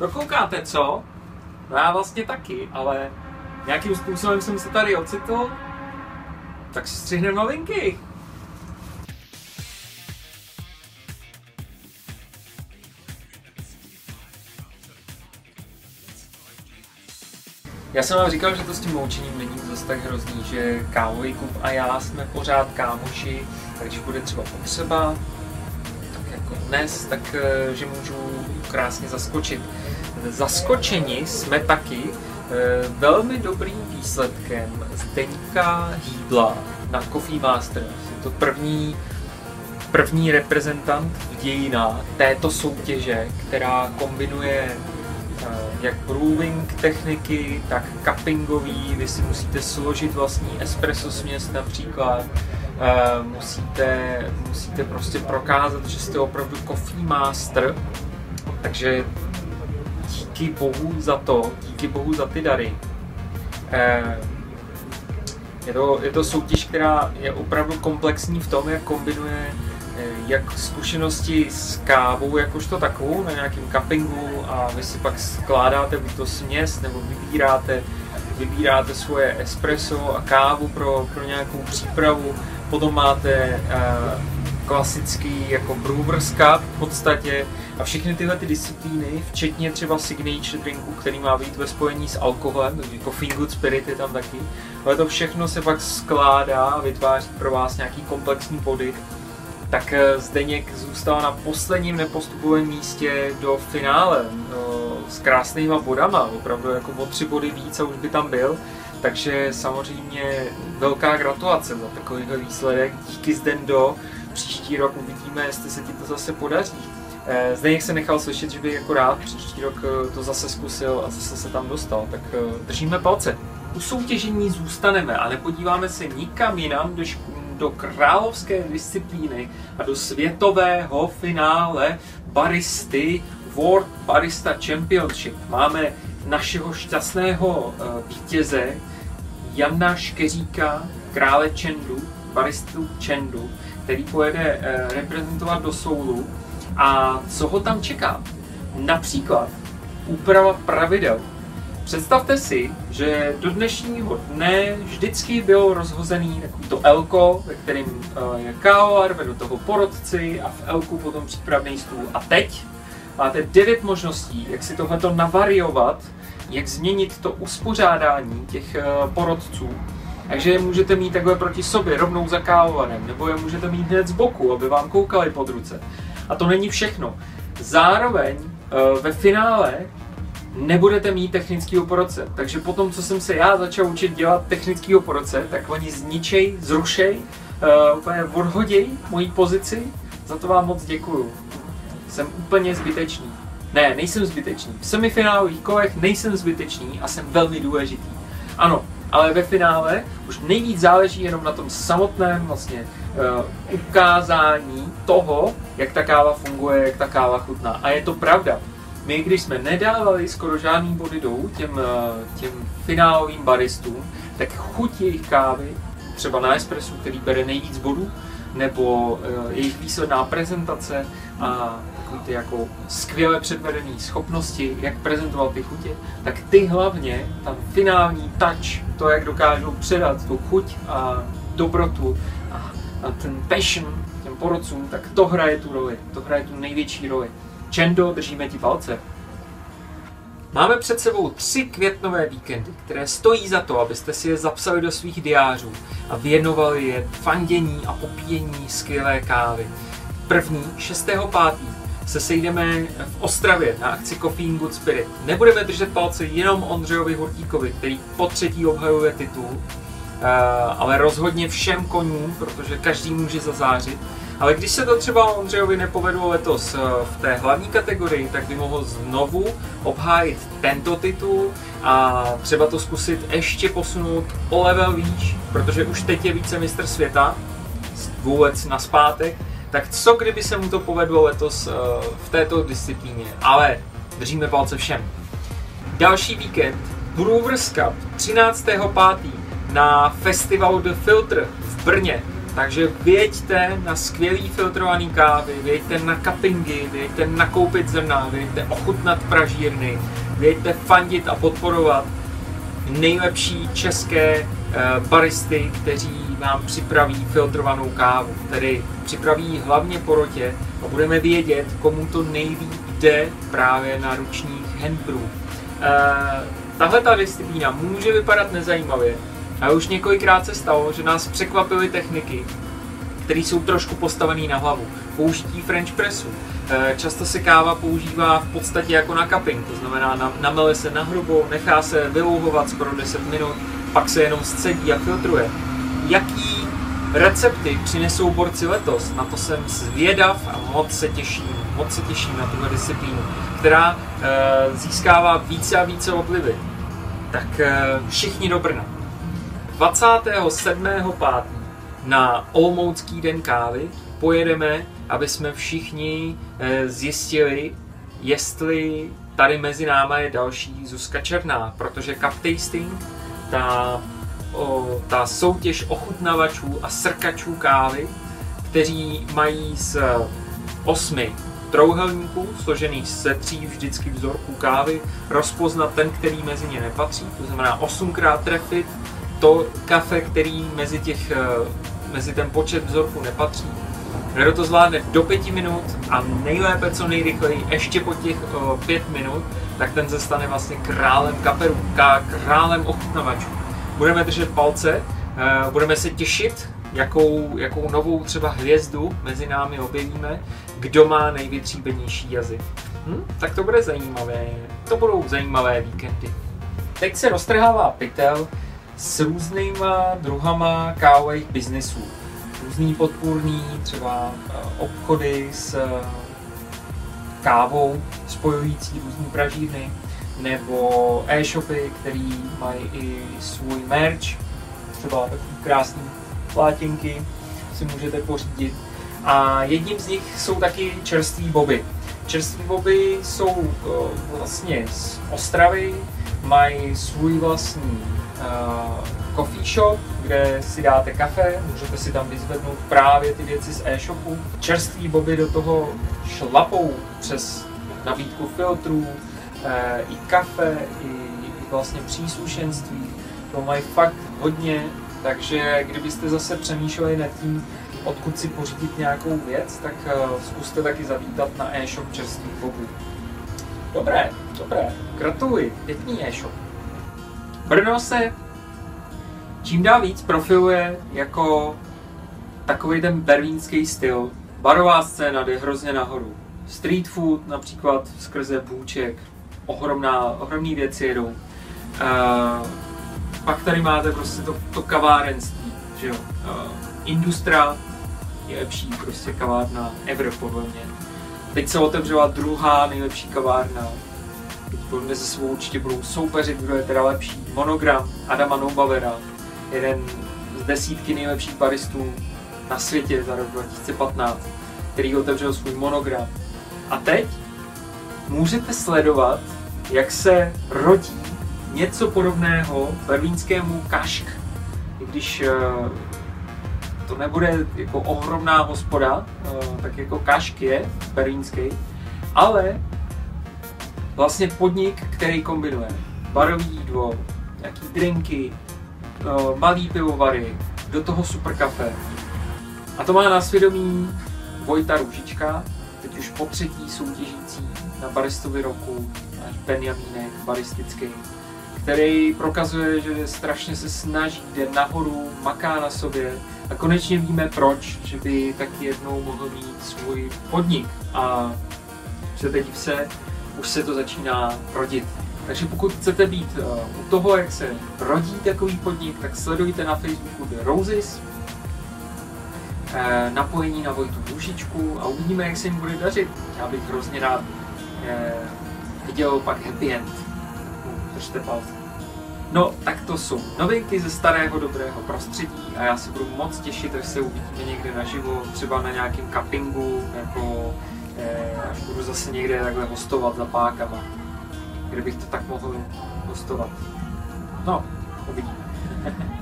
To koukáte, co? No já vlastně taky, ale nějakým způsobem jsem se tady ocitl, tak si střihneme novinky. Já jsem vám říkal, že to s tím moučením není zase tak hrozný, že kávový klub a já jsme pořád kámoši, takže bude třeba potřeba, dnes, tak eh, že můžu krásně zaskočit. Zaskočeni jsme taky eh, velmi dobrým výsledkem Zdeňka Hýdla na Coffee Masters. Je to první, první reprezentant v dějinách této soutěže, která kombinuje eh, jak brewing techniky, tak cuppingový. Vy si musíte složit vlastní espresso směs například. Musíte, musíte prostě prokázat, že jste opravdu coffee master. Takže díky bohu za to, díky bohu za ty dary. Eh, je to, je to soutěž, která je opravdu komplexní v tom, jak kombinuje eh, jak zkušenosti s kávou jakožto takovou na nějakém cuppingu a vy si pak skládáte buď to směs nebo vybíráte, vybíráte svoje espresso a kávu pro, pro nějakou přípravu. Potom máte uh, klasický jako Brewers Cup v podstatě a všechny tyhle ty disciplíny, včetně třeba signature drinku, který má být ve spojení s alkoholem, takže Coffee Good Spirit je tam taky, ale to všechno se pak skládá a vytváří pro vás nějaký komplexní body, tak eh, Zdeněk zůstal na posledním nepostupovém místě do finále no, s krásnýma bodama, opravdu jako o tři body víc a už by tam byl. Takže samozřejmě velká gratulace za takovýhle výsledek. Díky Zdendo. Příští rok uvidíme, jestli se ti to zase podaří. Eh, Zdeněk se nechal slyšet, že by jako rád příští rok eh, to zase zkusil a zase se tam dostal, tak držíme palce. U soutěžení zůstaneme a nepodíváme se nikam jinam do, do královské disciplíny a do světového finále baristy World Barista Championship. Máme našeho šťastného vítěze Jana Škeříka, krále Čendu, baristu Čendu, který pojede uh, reprezentovat do Soulu. A co ho tam čeká? Například úprava pravidel. Představte si, že do dnešního dne vždycky bylo rozhozený takový to elko, ve kterém eh, je kávovar, do toho porodci a v elku potom přípravný stůl. A teď máte devět možností, jak si tohleto navariovat, jak změnit to uspořádání těch eh, porodců. Takže je můžete mít takhle proti sobě, rovnou za nebo je můžete mít hned z boku, aby vám koukali pod ruce. A to není všechno. Zároveň eh, ve finále nebudete mít technický porodce. Takže potom, co jsem se já začal učit dělat technický porodce, tak oni zničej, zrušej, uh, úplně odhoděj moji pozici. Za to vám moc děkuju. Jsem úplně zbytečný. Ne, nejsem zbytečný. V semifinálových kolech nejsem zbytečný a jsem velmi důležitý. Ano, ale ve finále už nejvíc záleží jenom na tom samotném vlastně uh, ukázání toho, jak ta káva funguje, jak ta káva chutná. A je to pravda my, když jsme nedávali skoro žádný body dolů těm, eh, těm finálovým baristům, tak chuť jejich kávy, třeba na espresso, který bere nejvíc bodů, nebo uh, jejich výsledná prezentace a takový ty jako skvěle předvedené schopnosti, jak prezentovat ty chutě, tak ty hlavně, tam finální touch, to, jak dokážou předat tu chuť a dobrotu a, a ten passion těm porodcům, tak to hraje tu roli, to hraje tu největší roli. Čendo, držíme ti palce. Máme před sebou tři květnové víkendy, které stojí za to, abyste si je zapsali do svých diářů a věnovali je fandění a popíjení skvělé kávy. První, 6.5. se sejdeme v Ostravě na akci Coffee Good Spirit. Nebudeme držet palce jenom Ondřejovi Hurtíkovi, který po třetí obhajuje titul, eh, ale rozhodně všem konům, protože každý může zazářit ale když se to třeba Ondřejovi nepovedlo letos eh, v té hlavní kategorii, tak by mohl znovu obhájit tento titul a třeba to zkusit ještě posunout o level výš, protože už teď je více mistr světa, vůbec na zpátek, tak co kdyby se mu to povedlo letos eh, v této disciplíně, ale držíme palce všem. Další víkend, Brewers Cup 13.5. na festivalu The Filter v Brně Takže věďte na skvělý filtrovaný kávy, věďte na cuppingy, věďte nakoupit zrna, věďte ochutnat pražírny, věďte fandit a podporovat nejlepší české uh, baristy, kteří vám připraví filtrovanou kávu, tedy připraví hlavně porotě a budeme vědět, komu to nejvíc jde právě na ručních handbrew. Uh, tahle ta disciplína může vypadat nezajímavě, a už několikrát se stalo, že nás překvapily techniky, které jsou trošku postavené na hlavu. Použití French pressu. Eh, často se káva používá v podstatě jako na cupping, to znamená namele se na hrubo, nechá se vylouhovat skoro 10 minut, pak se jenom scedí a filtruje. Jaký recepty přinesou borci letos? Na to jsem zvědav a moc se těším, moc se těším na tuhle disciplínu, která e, získává více a více oblivy. Tak e, všichni do Brna. 27.5. na Olmoucký den kávy pojedeme, aby jsme všichni eh, zjistili, jestli tady mezi náma je další Zuzka Černá, protože cup tasting, ta, o, ta soutěž ochutnavačů a srkačů kávy, kteří mají z osmi trouhelníků, složených ze tří vždycky vzorků kávy, rozpoznat ten, který mezi ně nepatří, to znamená osmkrát trefit to kafe, který mezi, těch, eh, mezi ten počet vzorků nepatří. Kdo to zvládne do pěti minut a nejlépe co nejrychleji, ještě po těch o, eh, pět minut, tak ten se stane vlastně králem kaperu, králem ochutnavačů. Budeme držet palce, eh, budeme se těšit, jakou, jakou novou třeba hvězdu mezi námi objevíme, kdo má nejvytříbenější jazyk. Hm? Tak to bude zajímavé, to budou zajímavé víkendy. Teď se roztrhává pytel, s různýma druhama kávových biznesů. Různý podpůrný, třeba eh, obchody s eh, kávou spojující různé pražírny, nebo e-shopy, který mají i svůj merch, třeba takový krásný plátěnky si můžete pořídit. A jedním z nich jsou taky čerství boby. Čerství boby jsou uh, vlastně z Ostravy, mají svůj vlastní uh, coffee shop, kde si dáte kafe, můžete si tam vyzvednout právě ty věci z e-shopu. Čerství boby do toho šlapou přes nabídku filtrů, i kafe, i, i vlastně příslušenství. To mají fakt hodně, takže kdybyste zase přemýšleli nad tím, odkud si pořídit nějakou věc, tak uh, zkuste taky zavítat na e-shop čerstvých bobů. Dobré, dobré, gratuluji, pěkný e-shop. Brno se čím dál víc profiluje jako takový ten berlínský styl. Barová scéna jde hrozně nahoru. Street food například skrze bůček, ohromná, ohromný věci jedou. Uh, pak tady máte prostě to, to kavárenství, že jo. Uh, Industra je lepší prostě kavárna ever podle mě. Teď se otevřela druhá nejlepší kavárna podle mezi svou určitě budou soupeřit, kdo je teda lepší. Monogram Adama Noubavera, jeden z desítky nejlepších baristů na světě za rok 2015, který otevřel svůj monogram. A teď můžete sledovat, jak se rodí něco podobného berlínskému kašk. I když eh, to nebude jako ohromná hospoda, eh, tak jako kašk je berlínský, ale vlastně podnik, který kombinuje barový jídlo, nějaký drinky, eh, malý pivovary, do toho super kafe. A to má na svědomí Vojta Růžička, teď už po třetí soutěžící na baristovi roku, Benjamínek baristický, který prokazuje, že strašně se snaží, jde nahoru, maká na sobě a konečně víme proč, že by taky jednou mohl mít svůj podnik a se teď se už se to začíná rodit. Takže pokud chcete být uh, u toho, jak se rodí takový podnik, tak sledujte na Facebooku The Roses, uh, napojení na Vojtu Dušičku a uvidíme, jak se jim bude dařit. Já bych hrozně rád uh, viděl pak happy end. Držte palce. No, tak to jsou novinky ze starého dobrého prostředí a já se budu moc těšit, až se uvidíme někde naživo, třeba na nějakém cuppingu nebo Eh, až budu zase někde takhle hostovat za pákama, kde bych to tak mohl hostovat. No, uvidíme.